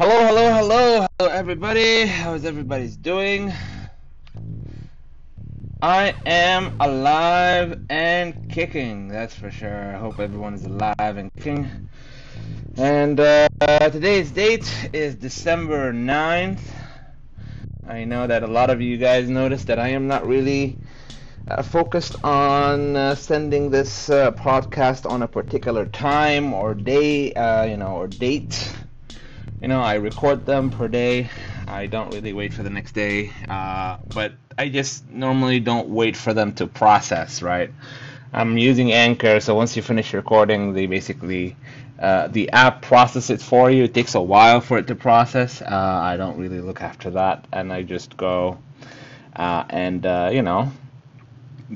Hello, hello, hello, hello, everybody. How's everybody's doing? I am alive and kicking, that's for sure. I hope everyone is alive and kicking. And uh, today's date is December 9th. I know that a lot of you guys noticed that I am not really uh, focused on uh, sending this uh, podcast on a particular time or day, uh, you know, or date. You know, I record them per day. I don't really wait for the next day, uh, but I just normally don't wait for them to process, right? I'm using Anchor, so once you finish recording, they basically uh, the app processes it for you. It takes a while for it to process. Uh, I don't really look after that, and I just go uh, and uh, you know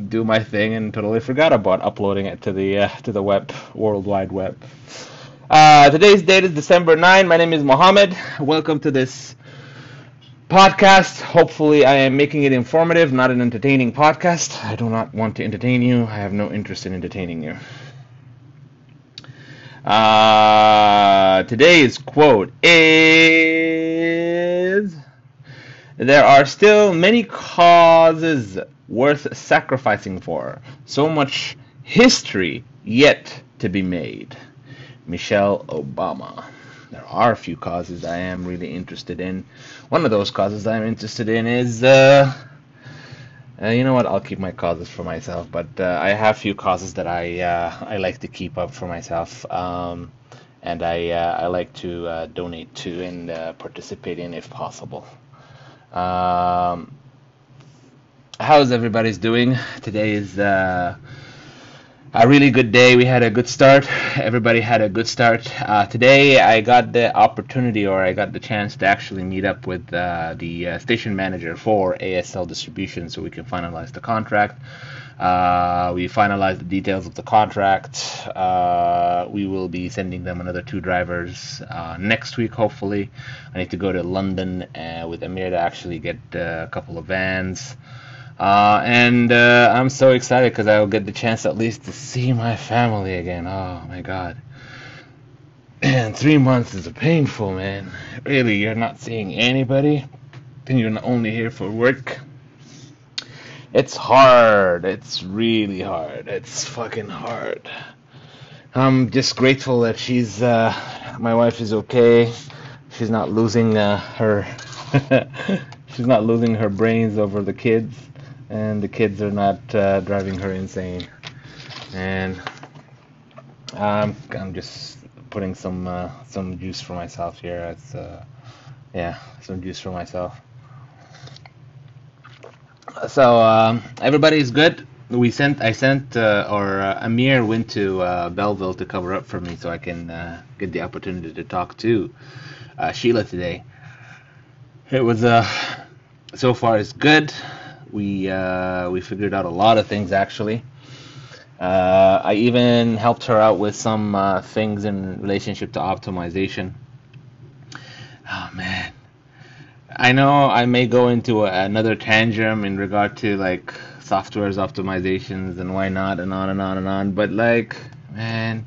do my thing and totally forgot about uploading it to the uh, to the web, World Wide Web. Uh, today's date is December 9. My name is Mohammed. Welcome to this podcast. Hopefully, I am making it informative, not an entertaining podcast. I do not want to entertain you. I have no interest in entertaining you. Uh, today's quote is There are still many causes worth sacrificing for, so much history yet to be made. Michelle Obama. There are a few causes I am really interested in. One of those causes I'm interested in is, uh, uh, you know what? I'll keep my causes for myself. But uh, I have a few causes that I uh, I like to keep up for myself, um, and I uh, I like to uh, donate to and participate in if possible. Um, how's everybody's doing? Today is a really good day. We had a good start. Everybody had a good start. Uh, today, I got the opportunity, or I got the chance to actually meet up with uh, the uh, station manager for ASL distribution, so we can finalize the contract. Uh, we finalized the details of the contract. Uh, we will be sending them another two drivers uh, next week, hopefully. I need to go to London with Amir to actually get a couple of vans. Uh, and uh, I'm so excited because I will get the chance at least to see my family again. Oh my god. And three months is painful, man. Really, you're not seeing anybody, and you're not only here for work. It's hard. It's really hard. It's fucking hard. I'm just grateful that she's, uh, my wife is okay. She's not losing uh, her, she's not losing her brains over the kids, and the kids are not uh, driving her insane. And I'm, I'm just putting some, uh, some juice for myself here. It's, uh, yeah, some juice for myself. So um, everybody's good. We sent, I sent, uh, or uh, Amir went to uh, Belleville to cover up for me, so I can get the opportunity to talk to Sheila today. It was uh, so far it's good. We uh, we figured out a lot of things actually. Uh, I even helped her out with some uh, things in relationship to optimization. Oh man, I know I may go into a, another tangent in regard to like software's optimizations and why not and on and on and on, but like man,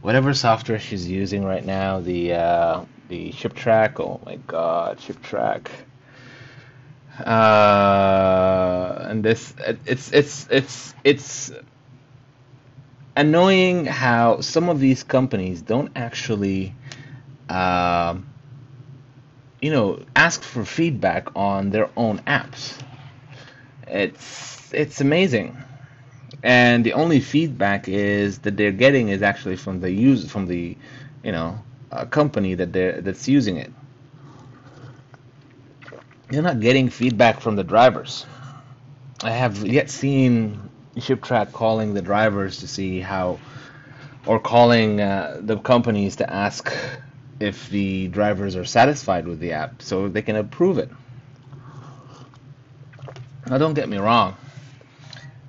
whatever software she's using right now, the uh, the ShipTrack, oh my god, ShipTrack. Uh, and this it's it's it's it's annoying how some of these companies don't actually um, you know ask for feedback on their own apps. It's it's amazing. And the only feedback is that they're getting is actually from the use from the you know uh, company that they're that's using it. You're not getting feedback from the drivers i have yet seen ShipTrack calling the drivers to see how, or calling uh, the companies to ask if the drivers are satisfied with the app so they can approve it. Now, don't get me wrong.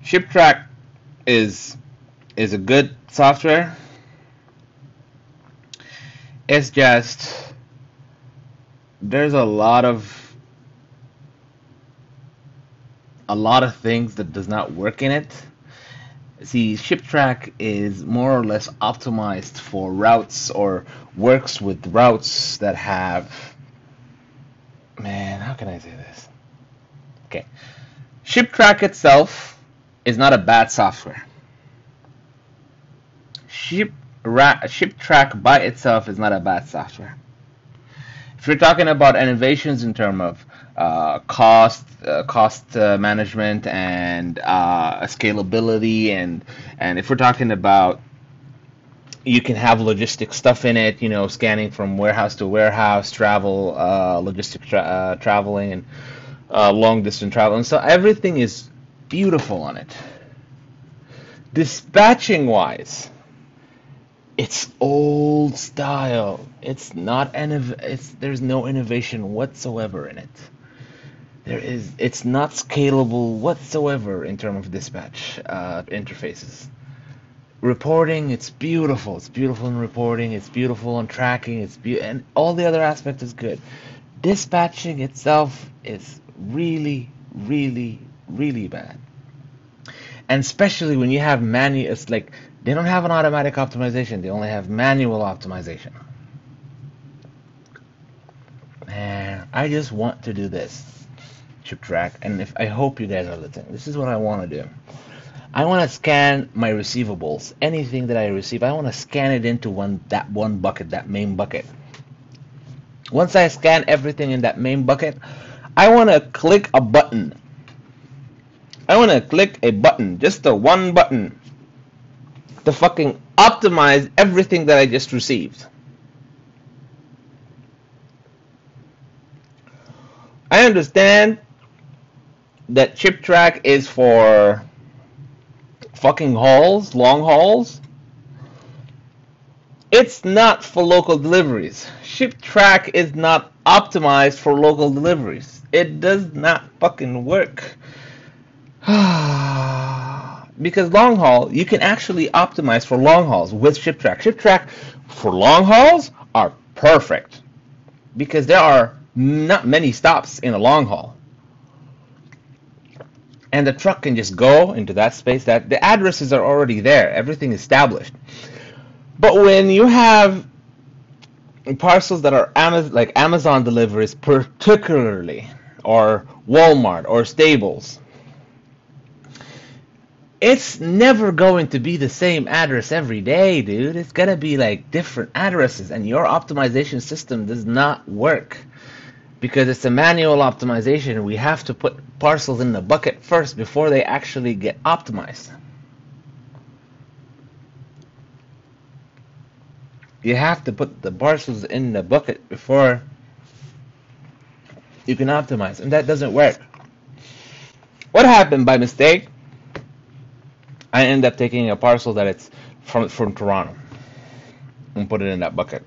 ShipTrack is is a good software. It's just there's a lot of a lot of things that does not work in it See, ShipTrack is more or less optimized for routes or works with routes that have. Man, how can I say this? Okay. ShipTrack itself is not a bad software. Ship, ShipTrack by itself is not a bad software. If you're talking about innovations in terms of uh, cost, uh, cost uh, management, and uh, scalability, and and if we're talking about you can have logistic stuff in it, you know, scanning from warehouse to warehouse, travel, uh, logistic tra- traveling, and long distance travel, and so everything is beautiful on it. Dispatching wise, it's old style. It's not innov- it's there's no innovation whatsoever in it. There is it's not scalable whatsoever in terms of dispatch uh, interfaces. Reporting, it's beautiful. It's beautiful in reporting. It's beautiful in tracking. It's be- and all the other aspects is good. Dispatching itself is really, really, really bad. And especially when you have manual, it's like they don't have an automatic optimization. They only have manual optimization. Man, I just want to do this. ShipTrack, and if I hope you guys are listening. This is what I want to do. I want to scan my receivables. Anything that I receive, I want to scan it into one that one bucket, that main bucket. Once I scan everything in that main bucket, I want to click a button. I want to click a button, just the one button to fucking optimize everything that I just received. I understand that ShipTrack is for fucking hauls, long hauls. It's not for local deliveries. ShipTrack is not optimized for local deliveries. It does not fucking work. because long haul, you can actually optimize for long hauls with ShipTrack. ShipTrack for long hauls are perfect because there are not many stops in a long haul. And the truck can just go into that space that the addresses are already there, everything established. But when you have parcels that are Amazon, like Amazon deliveries, particularly, or Walmart or Staples, it's never going to be the same address every day, dude. It's gonna be like different addresses, and your optimization system does not work because it's a manual optimization. We have to put parcels in the bucket first before they actually get optimized. You have to put the parcels in the bucket before you can optimize, and that doesn't work. What happened by mistake? I end up taking a parcel that it's from from Toronto and put it in that bucket.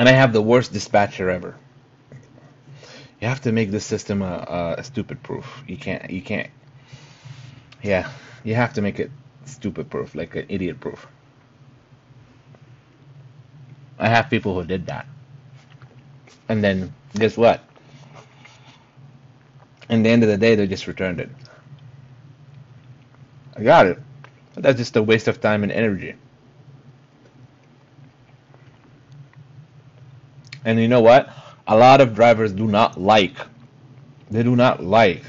And I have the worst dispatcher ever. You have to make this system a, a stupid proof. You can't you can't yeah, you have to make it stupid proof, like an idiot proof. I have people who did that. And then guess what? In the end of the day, they just returned it. I got it. That's just a waste of time and energy. And you know what? A lot of drivers do not like, they do not like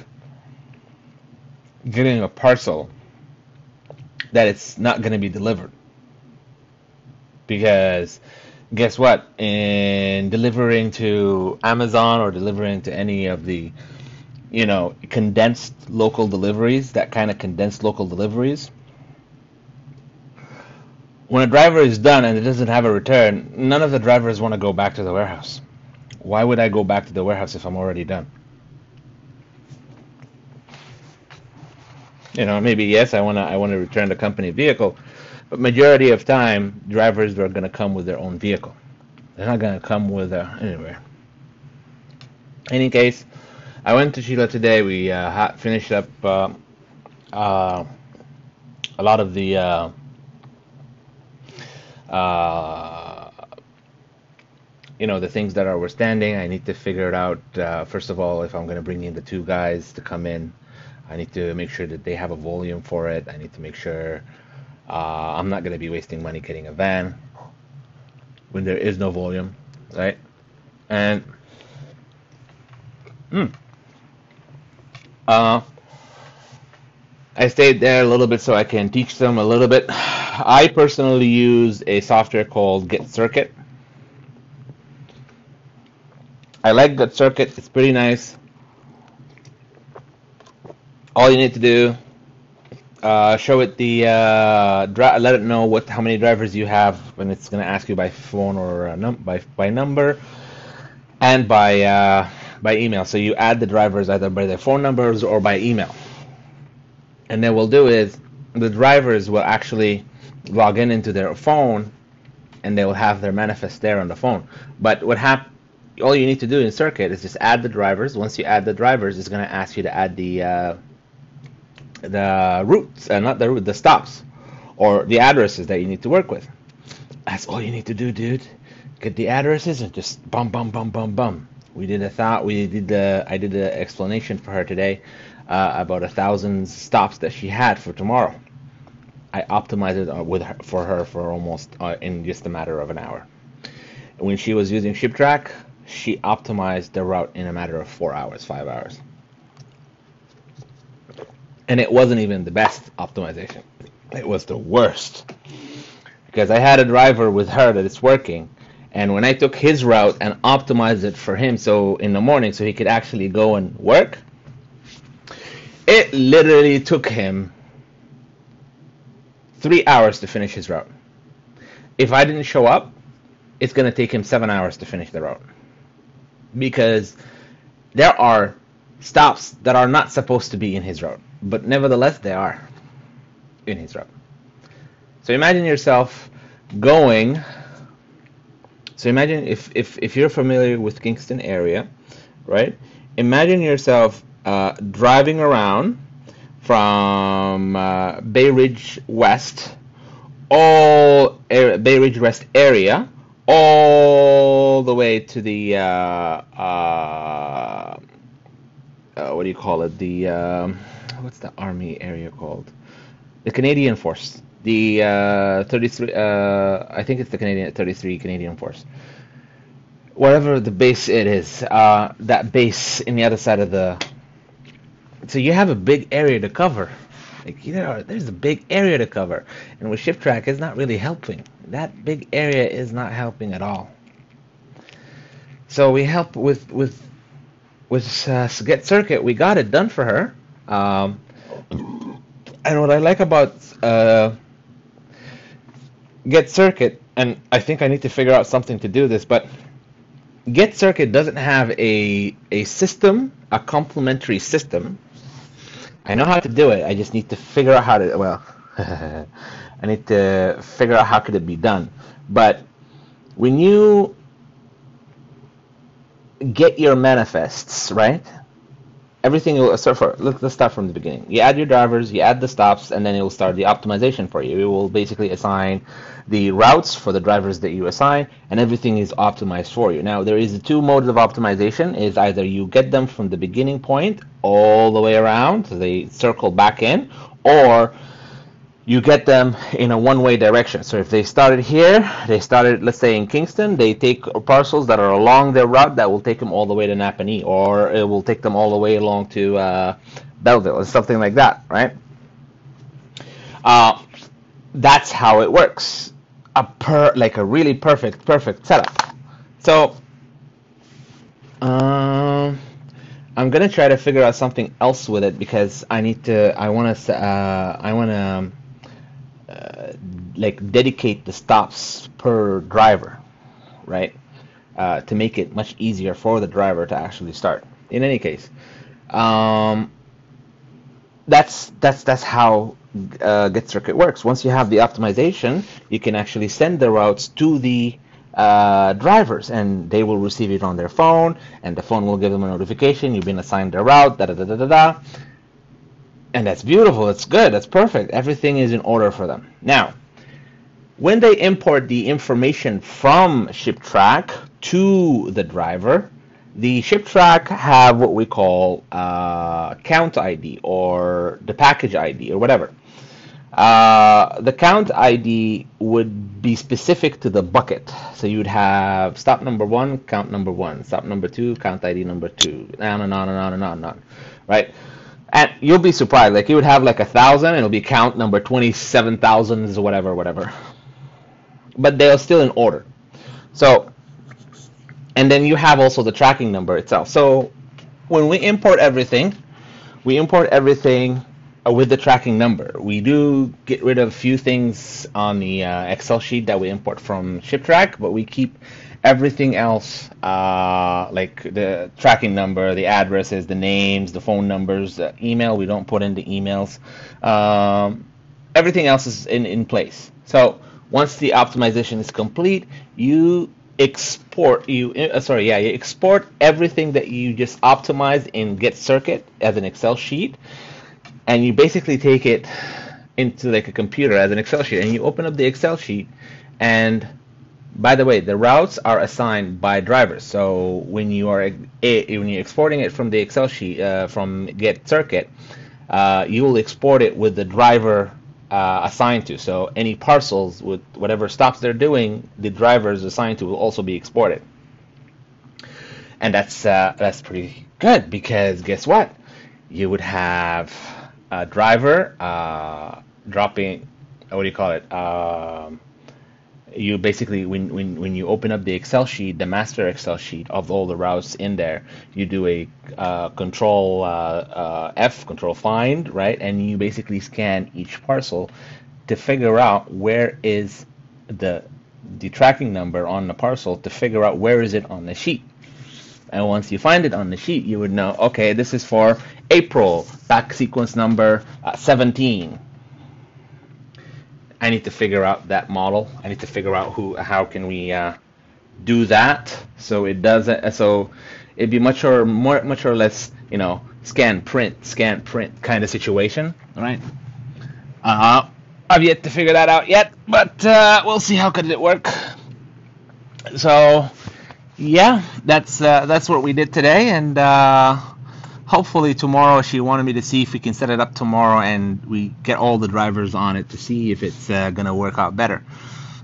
getting a parcel that it's not going to be delivered. Because guess what? In delivering to Amazon or delivering to any of the you know, condensed local deliveries, that kind of condensed local deliveries. When a driver is done and it doesn't have a return, none of the drivers want to go back to the warehouse. Why would I go back to the warehouse if I'm already done? You know, maybe yes, I want to I want to return the company vehicle, but majority of time drivers are to come with their own vehicle. They're not to come with a anyway. Any case, I went to Sheila today. We uh, finished up uh, uh, a lot of the uh, you know the things that are were standing. I need to figure it out. Uh, first of all, if I'm going to bring in the two guys to come in, I need to make sure that they have a volume for it. I need to make sure uh, I'm not going to be wasting money getting a van when there is no volume, right? And mm, uh, I stayed there a little bit so I can teach them a little bit. I personally use a software called Get Circuit. I like Get Circuit. It's pretty nice. All you need to do, uh, show it the, uh, let it know what how many drivers you have when it's going to ask you by phone or uh, num- by by number, and by uh, by email. So you add the drivers either by their phone numbers or by email. And then we'll do is the drivers will actually log in into their phone, and they will have their manifest there on the phone. But what hap- all you need to do in Circuit is just add the drivers. Once you add the drivers, it's going to ask you to add the uh, the routes, uh, not the route, the stops, or the addresses that you need to work with. That's all you need to do, dude. Get the addresses and just bum bum bum bum bum. We did a thought. We did the. I did the explanation for her today uh, about a thousand stops that she had for tomorrow. I optimized it uh, with her, for her for almost uh, in just a matter of an hour. When she was using ShipTrack, she optimized the route in a matter of four hours, five hours and it wasn't even the best optimization. It was the worst because I had a driver with her that it's working, and when I took his route and optimized it for him, so in the morning, so he could actually go and work, it literally took him three hours to finish his route. If I didn't show up, it's going to take him seven hours to finish the route because there are stops that are not supposed to be in his route but nevertheless they are in his route. So imagine yourself going. So imagine if, if, if you're familiar with Kingston area, right? Imagine yourself uh, driving around from uh, Bay Ridge West, all Bay Ridge West area, all the way to the uh, uh, uh what do you call it? The um, what's the army area called? The Canadian Force. The uh, 33. Uh, I think it's the Canadian 33 Canadian Force. Wherever the base it is, that base in the other side of the. So you have a big area to cover. Like there are, there's a big area to cover, and with ShipTrack, it's not really helping. That big area is not helping at all. So we help with with with uh, Get Circuit. We got it done for her. Um, and what I like about uh, Get Circuit, and I think I need to figure out something to do this, but Get Circuit doesn't have a a system, a complementary system. I know how to do it. I just need to figure out how to. Well, I need to figure out how could it be done. But when you get your manifests, right? Everything will start for let's, let's start from the beginning. You add your drivers you add the stops and then it will start the optimization for you. It will basically assign the routes for the drivers that you assign and everything is optimized for you. Now there is two modes of optimization is either you get them from the beginning point all the way around so they circle back in or you get them in a one-way direction. So if they started here, they started, let's say in Kingston, they take parcels that are along their route that will take them all the way to Napanee, or it will take them all the way along to uh, Belleville, or something like that, right? Uh, that's how it works. A per, like a really perfect, perfect setup. So, um, I'm gonna try to figure out something else with it because I need to. I want to. Uh, I want to uh, like dedicate the stops per driver, right? Uh, to make it much easier for the driver to actually start. In any case, um, that's that's that's how uh, Get Circuit works. Once you have the optimization, you can actually send the routes to the uh, drivers, and they will receive it on their phone, and the phone will give them a notification. You've been assigned a route. Da da da da da da and that's beautiful. That's good. That's perfect. Everything is in order for them. Now, when they import the information from ShipTrack to the driver, The ShipTrack have what we call uh, count ID or the package ID or whatever. Uh, the count ID would be specific to the bucket. So you would have stop number one, count number one, stop number two, count ID number two, on and on and on and on and on, right? And you'll be surprised. Like you would have like a thousand, and it'll be count number twenty-seven thousand or whatever, whatever. But they're still in order. So, and then you have also the tracking number itself. So when we import everything, we import everything uh, with the tracking number. We do get rid of a few things on the uh, Excel sheet that we import from ShipTrack, but we keep everything else, uh, like the tracking number, the addresses, the names, the phone numbers, the email. We don't put in the emails. Um, everything else is in, in place. So once the optimization is complete, you export you uh, sorry yeah you export everything that you just optimized in get circuit as an excel sheet and you basically take it into like a computer as an Excel sheet, and you open up the Excel sheet, and by the way, the routes are assigned by drivers. So when you are when you're exporting it from the Excel sheet uh, from Get Circuit, uh, you will export it with the driver uh, assigned to. So any parcels with whatever stops they're doing, the driver is assigned to will also be exported. And that's uh, that's pretty good because guess what? You would have a driver uh, dropping what do you call it um, you basically when, when when you open up the excel sheet the master excel sheet of all the routes in there you do a uh, control uh, uh, f control find right and you basically scan each parcel to figure out where is the the tracking number on the parcel to figure out where is it on the sheet and once you find it on the sheet, you would know, okay, this is for April, back sequence number uh, 17. I need to figure out that model. I need to figure out who, how can we uh, do that so it doesn't. So it'd be much or more, much or less, you know, scan, print, scan, print kind of situation, right? Uh. I've yet to figure that out yet, but uh, we'll see how could it work. So yeah, that's uh, that's what we did today, and uh, hopefully tomorrow she wanted me to see if we can set it up tomorrow and we get all the drivers on it to see if it's uh, gonna work out better.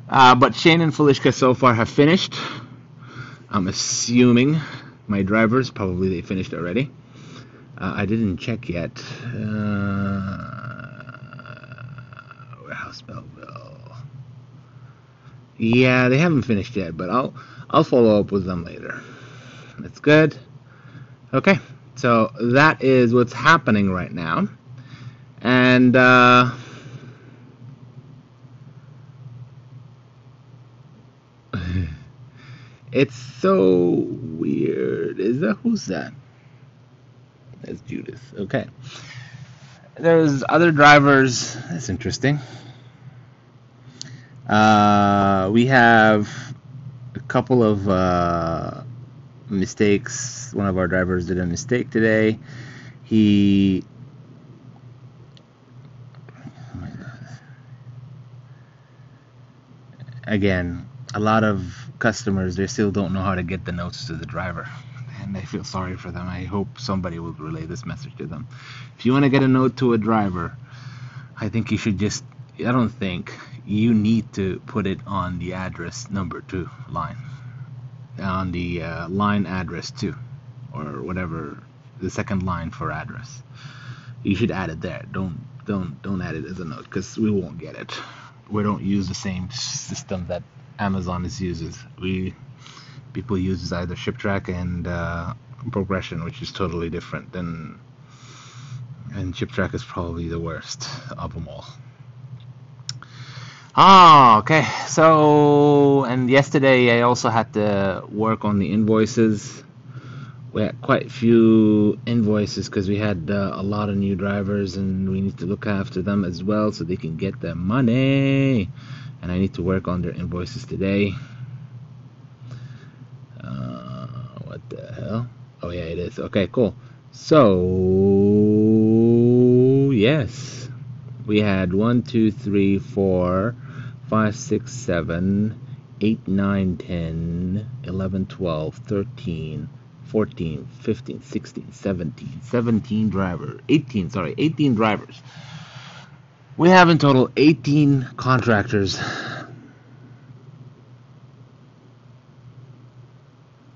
Uh, but Shane and Felishka so far have finished. I'm assuming my drivers probably they finished already. Uh, I didn't check yet. Uh, warehouse Belleville. Yeah, they haven't finished yet, but I'll I'll follow up with them later. That's good. Okay, so that is what's happening right now. And, uh, it's so weird. Is that who's that? That's Judith. Okay. There's other drivers. That's interesting. Uh, we have a couple of uh, mistakes. One of our drivers did a mistake today. He again, a lot of customers they still don't know how to get the notes to the driver. And I feel sorry for them. I hope somebody will relay this message to them. If you want to get a note to a driver, I think you should just I don't think you need to put it on the address number two line on the uh, line address too, or whatever the second line for address. You should add it there. Don't don't don't add it as a note because we won't get it. We don't use the same system that amazon is uses. We people use either ShipTrack and uh, progression which is totally different than and ShipTrack is probably the worst of them all Ah, okay. So, and yesterday I also had to work on the invoices. We had quite few invoices because we had uh, a lot of new drivers and we need to look after them as well so they can get their money. And I need to work on their invoices today. Uh, what the hell? Oh, yeah, it is. Okay, cool. So, yes. We had one, two, three, four 5, 6, 7, 8, 9, 10, 11, 12, 13, 14, 15, 16, 17, 17 drivers, 18, sorry, 18 drivers. We have in total 18 contractors.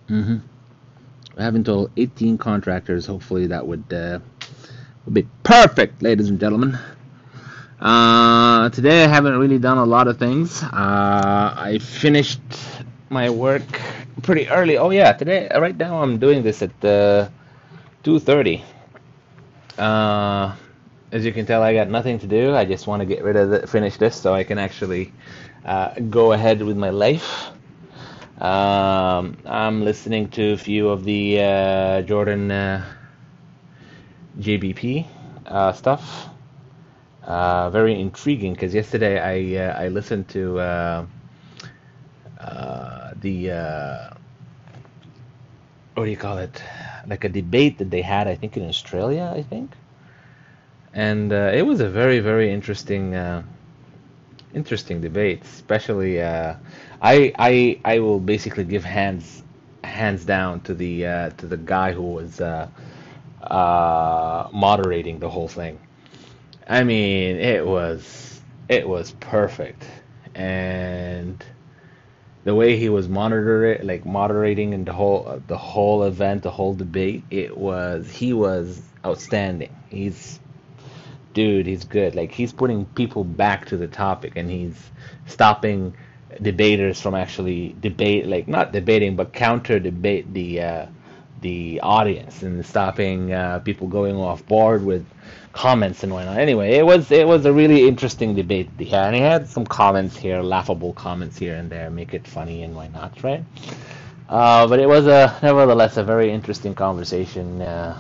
Mm-hmm. We have in total 18 contractors. Hopefully that would, uh, would be perfect, ladies and gentlemen. Uh, today I haven't really done a lot of things. Uh, I finished my work pretty early. Oh yeah, today right now I'm doing this at uh, 2:30. Uh, as you can tell, I got nothing to do. I just want to get rid of the, finish this so I can actually uh, go ahead with my life. Um, I'm listening to a few of the uh, Jordan uh, JBP uh, stuff. Uh, very intriguing because yesterday I uh, I listened to uh, uh, the uh, what do you call it? Like a debate that they had, I think in Australia, I think, and uh, it was a very very interesting interesting debate. Especially, I I I will basically give hands hands down to the to the guy who was moderating the whole thing. I mean, it was it was perfect, and the way he was monitor it, like moderating the whole the whole event, the whole debate, it was he was outstanding. He's dude, he's good. Like he's putting people back to the topic and he's stopping debaters from actually debate, like not debating, but counter debate the uh, the audience and stopping uh, people going off board with comments and whatnot. Anyway, it was it was a really interesting debate he had, and he had some comments here, laughable comments here and there, make it funny and why not, right? Uh, but it was a nevertheless a very interesting conversation, uh,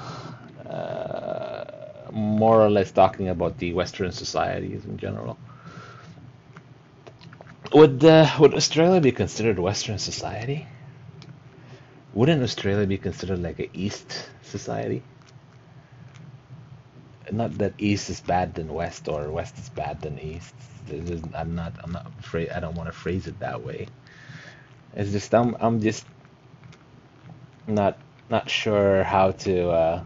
uh, more or less talking about the Western societies in general. Would uh, would Australia be considered Western society? Wouldn't Australia be considered like a East society? Not that East is bad than West or West is bad than East. I'm not. I'm not afraid. I don't want to phrase it that way. It's just I'm. I'm just not not sure how to. Uh,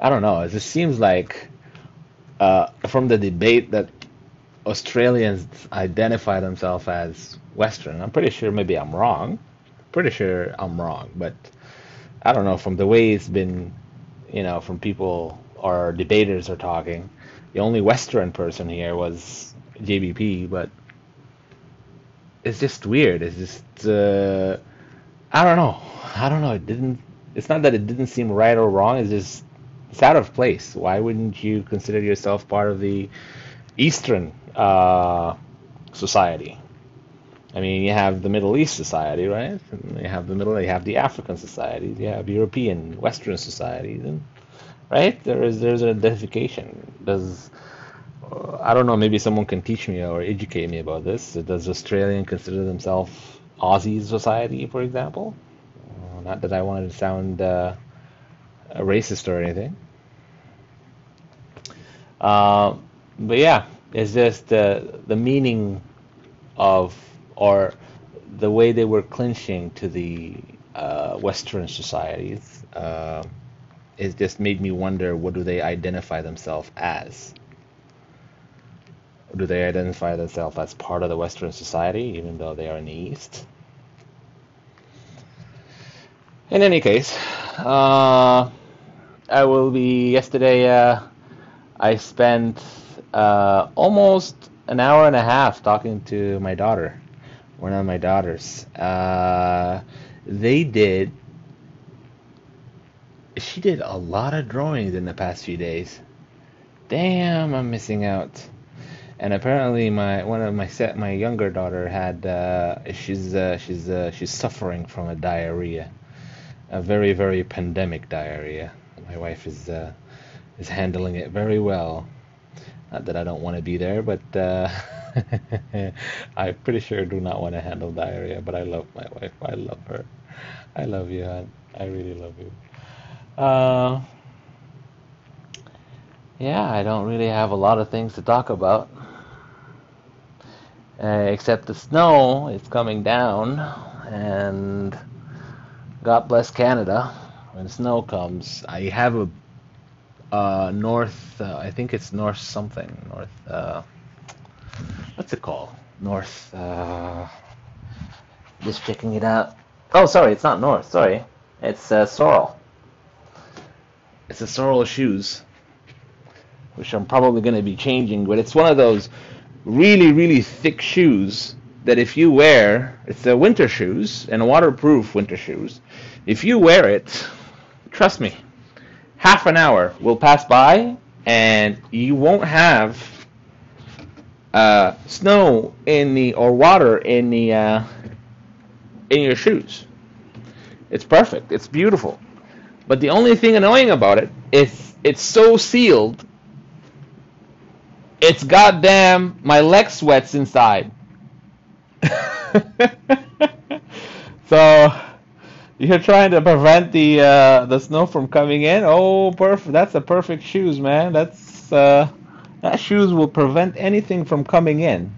I don't know. It just seems like uh, from the debate that Australians identify themselves as Western. I'm pretty sure maybe I'm wrong pretty sure I'm wrong, but I don't know from the way it's been, you know, from people or debaters are talking. The only Western person here was JBP, but it's just weird. It's just uh, I don't know. I don't know. It didn't. It's not that it didn't seem right or wrong. It's just it's out of place. Why wouldn't you consider yourself part of the Eastern uh, society? I mean, you have the Middle East society, right? And you have the Middle, you have the African societies, you have European, Western societies, and right there is there's an identification. Does uh, I don't know, maybe someone can teach me or educate me about this. Does Australian consider themselves Aussie society, for example? Uh, not that I wanted to sound uh, racist or anything. Uh, but yeah, it's just the the meaning of or the way they were clinching to the uh, Western societies, uh, it just made me wonder what do they identify themselves as? Do they identify themselves as part of the Western society, even though they are in the East? In any case, uh, I will be. Yesterday, uh, I spent uh, almost an hour and a half talking to my daughter one of my daughters. Uh, they did. She did a lot of drawings in the past few days. Damn, I'm missing out. And apparently, my one of my set, my younger daughter had. Uh, she's uh, she's uh, she's suffering from a diarrhea, a very very pandemic diarrhea. My wife is uh, is handling it very well. Not that I don't want to be there, but uh, I'm pretty sure I do not want to handle diarrhea. But I love my wife. I love her. I love you, hon. I really love you. Uh, yeah, I don't really have a lot of things to talk about. Uh, except the snow is coming down, and God bless Canada. When snow comes, I have a uh, north. Uh, I think it's north something. North. What's it called? North. Uh, just checking it out. Oh, sorry, it's not north. Sorry, it's uh, Sorel. It's a Sorel shoes, which I'm probably going to be changing. But it's one of those really, really thick shoes that if you wear, it's a winter shoes and waterproof winter shoes. If you wear it, trust me, half an hour will pass by and you won't have uh, snow in the or water in the uh, in your shoes. It's perfect. It's beautiful. But the only thing annoying about it is it's so sealed. It's goddamn my leg sweats inside. so you're trying to prevent the uh, the snow from coming in. Oh, perfect! That's a perfect shoes, man. That's uh, that shoes will prevent anything from coming in.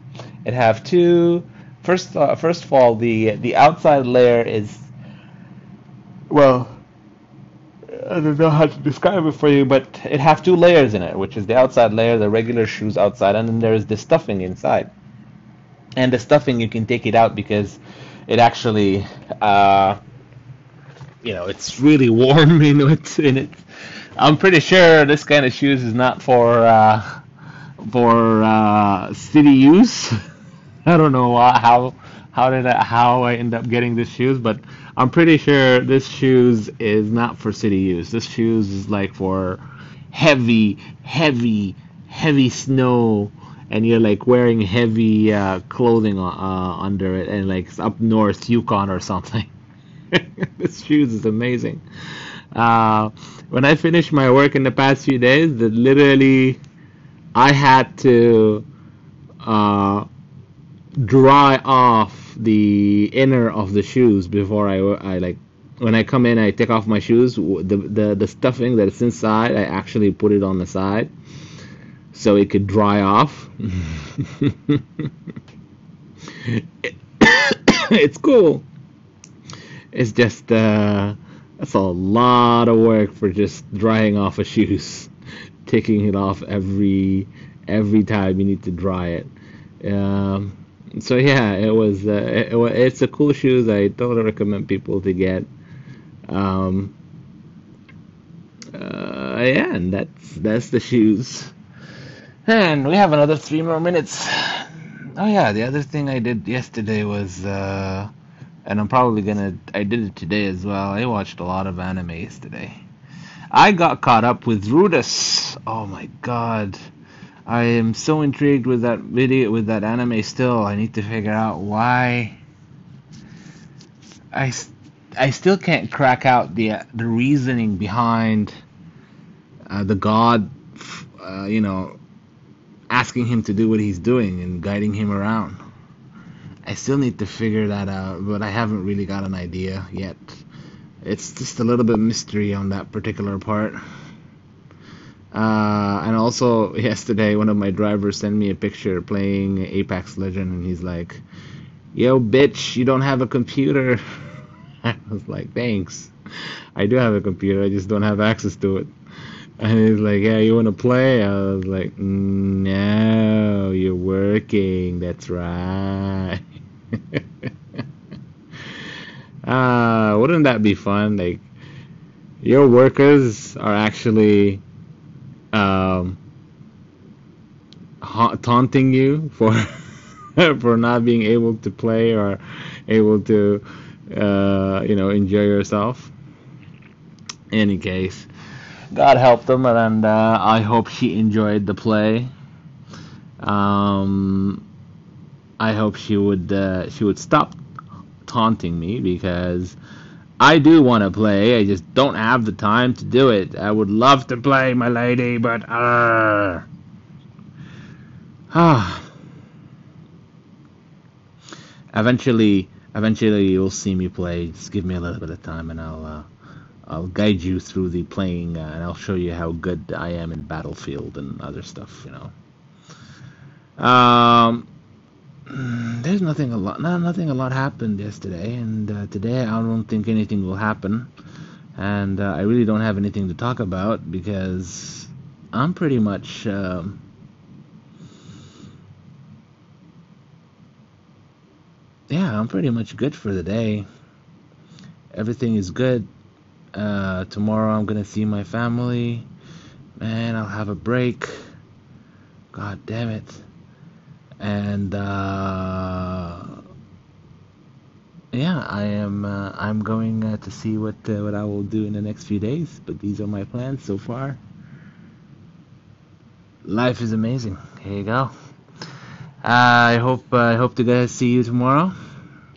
It have two. First, uh, first of all, the the outside layer is well. I don't know how to describe it for you, but it have two layers in it, which is the outside layer, the regular shoes outside, and then there is the stuffing inside and the stuffing you can take it out because it actually uh, you know it's really warm in it in it i'm pretty sure this kind of shoes is not for uh, for uh, city use i don't know how how did I, how i end up getting this shoes but i'm pretty sure this shoes is not for city use this shoes is like for heavy heavy heavy snow and you're like wearing heavy uh, clothing uh, under it, and like up north, Yukon or something. this shoes is amazing. Uh, when I finished my work in the past few days, that literally I had to uh, dry off the inner of the shoes before I, I like when I come in, I take off my shoes. The the the stuffing that's inside, I actually put it on the side so it could dry off. it's cool. It's just uh, that's a lot of work for just drying off a shoes, taking it off every every time you need to dry it. Um, so yeah, it was uh, it, it's a cool shoes. I totally recommend people to get. Um, uh, yeah, and that's that's the shoes. And we have another three more minutes. Oh yeah, the other thing I did yesterday was, uh, and I'm probably gonna, I did it today as well. I watched a lot of anime yesterday. I got caught up with Rudeus. Oh my god. I am so intrigued with that video, with that anime still. I need to figure out why. I, I still can't crack out the the reasoning behind uh, the god, uh, you know, asking him to do what he's doing and guiding him around. I still need to figure that out, but I haven't really got an idea yet. It's just a little bit mystery on that particular part. Uh, and also yesterday, one of my drivers sent me a picture playing Apex Legend, and he's like, "Yo, bitch, you don't have a computer." I was like, "Thanks, I do have a computer. I just don't have access to it." And he's like, "Yeah, you want to play?" I was like, "No, you're working. That's right." uh, wouldn't that be fun? Like, your workers are actually um, ha- taunting you for for not being able to play or able to, uh, you know, enjoy yourself. In any case God help them, and uh, I hope she enjoyed the play. Um, I hope she would uh, she would stop taunting me because I do want to play. I just don't have the time to do it. I would love to play, my lady, but ah. eventually, eventually you'll see me play. Just give me a little bit of time, and I'll. Uh, I'll guide you through the playing, uh, and I'll show you how good I am in Battlefield and other stuff. You know. Um, there's nothing a lot, no, nothing a lot happened yesterday, and uh, today I don't think anything will happen, and uh, I really don't have anything to talk about because I'm pretty much. Um, yeah, I'm pretty much good for the day. Everything is good. Uh, tomorrow I'm gonna see my family. Man, I'll have a break. God damn it. And uh, yeah, I am. Uh, I'm going uh, to see what uh, what I will do in the next few days. But these are my plans so far. Life is amazing. Here you go. I hope I hope to guys see you tomorrow.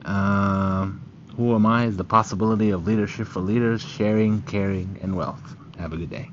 Um, who am I is the possibility of leadership for leaders, sharing, caring, and wealth. Have a good day.